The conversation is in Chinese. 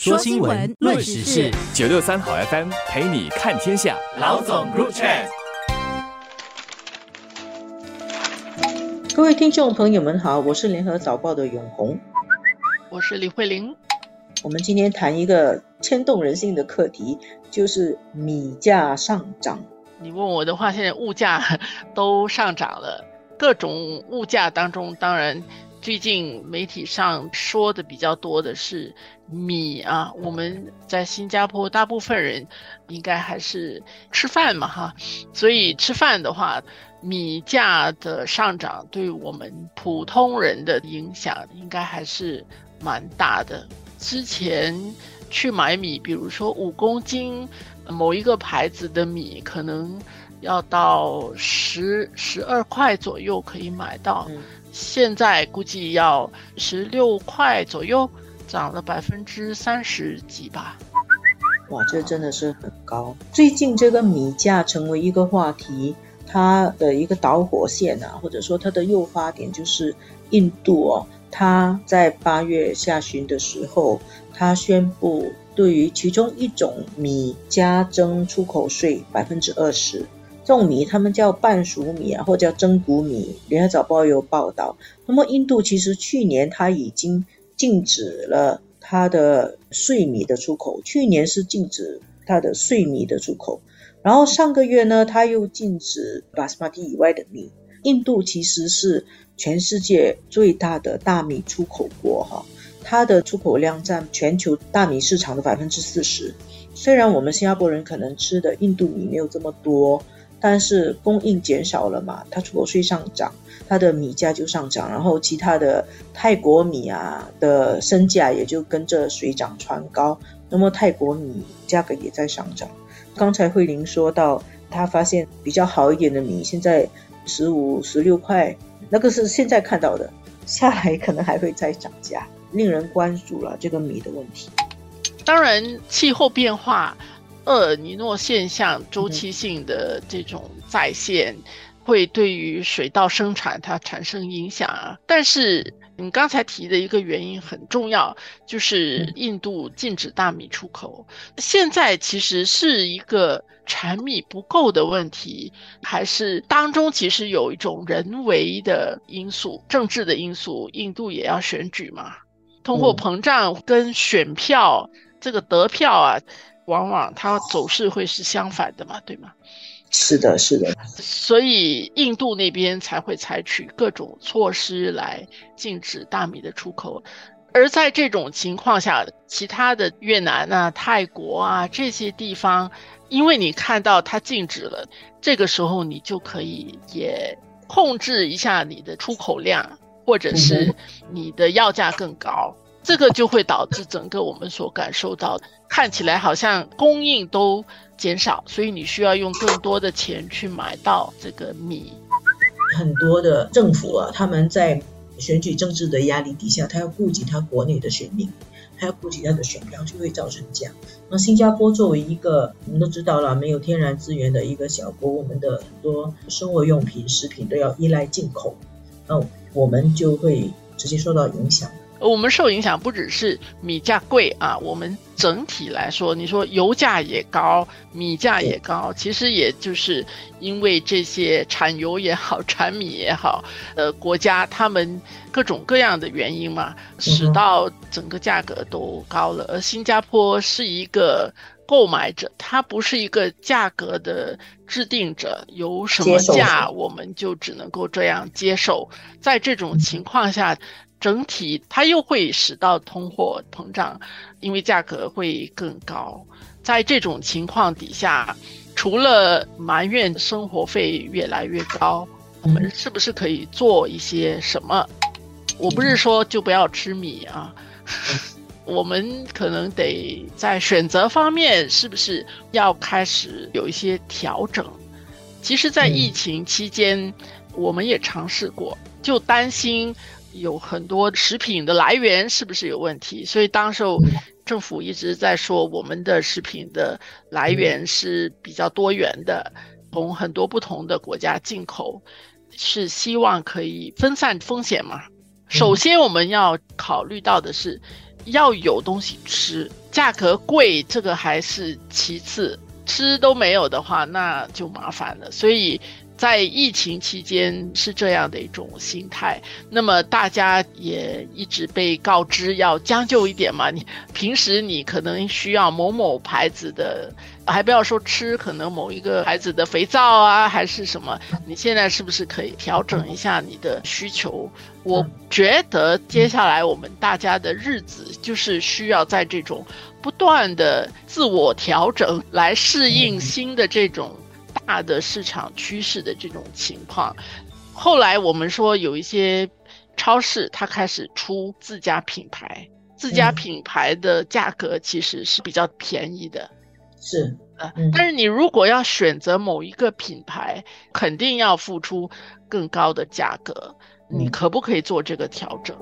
说新闻，论时事，九六三好 FM 陪你看天下。老总入场。各位听众朋友们好，我是联合早报的永红，我是李慧玲。我们今天谈一个牵动人心的课题，就是米价上涨。你问我的话，现在物价 都上涨了，各种物价当中，当然。最近媒体上说的比较多的是米啊，我们在新加坡大部分人应该还是吃饭嘛哈，所以吃饭的话，米价的上涨对我们普通人的影响应该还是蛮大的。之前去买米，比如说五公斤某一个牌子的米，可能要到十十二块左右可以买到。现在估计要十六块左右，涨了百分之三十几吧。哇，这真的是很高。最近这个米价成为一个话题，它的一个导火线啊，或者说它的诱发点就是印度哦，它在八月下旬的时候，它宣布对于其中一种米加征出口税百分之二十。种米，他们叫半熟米啊，或叫蒸谷米。联合早报有报道。那么，印度其实去年它已经禁止了它的碎米的出口，去年是禁止它的碎米的出口。然后上个月呢，它又禁止巴斯马蒂以外的米。印度其实是全世界最大的大米出口国哈，它的出口量占全球大米市场的百分之四十。虽然我们新加坡人可能吃的印度米没有这么多。但是供应减少了嘛，它出口税上涨，它的米价就上涨，然后其他的泰国米啊的身价也就跟着水涨船高，那么泰国米价格也在上涨。刚才慧玲说到，他发现比较好一点的米现在十五、十六块，那个是现在看到的，下来可能还会再涨价，令人关注了这个米的问题。当然，气候变化。厄尔尼诺现象周期性的这种再现，会对于水稻生产它产生影响啊。但是你刚才提的一个原因很重要，就是印度禁止大米出口。现在其实是一个产米不够的问题，还是当中其实有一种人为的因素、政治的因素。印度也要选举嘛，通货膨胀跟选票这个得票啊。往往它走势会是相反的嘛，对吗？是的，是的。所以印度那边才会采取各种措施来禁止大米的出口，而在这种情况下，其他的越南啊、泰国啊这些地方，因为你看到它禁止了，这个时候你就可以也控制一下你的出口量，或者是你的要价更高。这个就会导致整个我们所感受到的，看起来好像供应都减少，所以你需要用更多的钱去买到这个米。很多的政府啊，他们在选举政治的压力底下，他要顾及他国内的选民，他要顾及他的选票，就会造成这样。那新加坡作为一个我们都知道了没有天然资源的一个小国，我们的很多生活用品、食品都要依赖进口，那我们就会直接受到影响。我们受影响不只是米价贵啊，我们整体来说，你说油价也高，米价也高，其实也就是因为这些产油也好，产米也好，呃，国家他们各种各样的原因嘛，使到整个价格都高了。而新加坡是一个购买者，他不是一个价格的制定者，有什么价我们就只能够这样接受。在这种情况下。整体它又会使到通货膨胀，因为价格会更高。在这种情况底下，除了埋怨生活费越来越高，我们是不是可以做一些什么？我不是说就不要吃米啊，我们可能得在选择方面是不是要开始有一些调整？其实，在疫情期间，我们也尝试过，就担心。有很多食品的来源是不是有问题？所以当时候政府一直在说，我们的食品的来源是比较多元的，从很多不同的国家进口，是希望可以分散风险嘛。首先我们要考虑到的是，要有东西吃，价格贵这个还是其次，吃都没有的话，那就麻烦了。所以。在疫情期间是这样的一种心态，那么大家也一直被告知要将就一点嘛。你平时你可能需要某某牌子的，还不要说吃，可能某一个牌子的肥皂啊，还是什么，你现在是不是可以调整一下你的需求？我觉得接下来我们大家的日子就是需要在这种不断的自我调整来适应新的这种。大的市场趋势的这种情况，后来我们说有一些超市它开始出自家品牌，自家品牌的价格其实是比较便宜的，是。呃，但是你如果要选择某一个品牌，肯定要付出更高的价格，你可不可以做这个调整？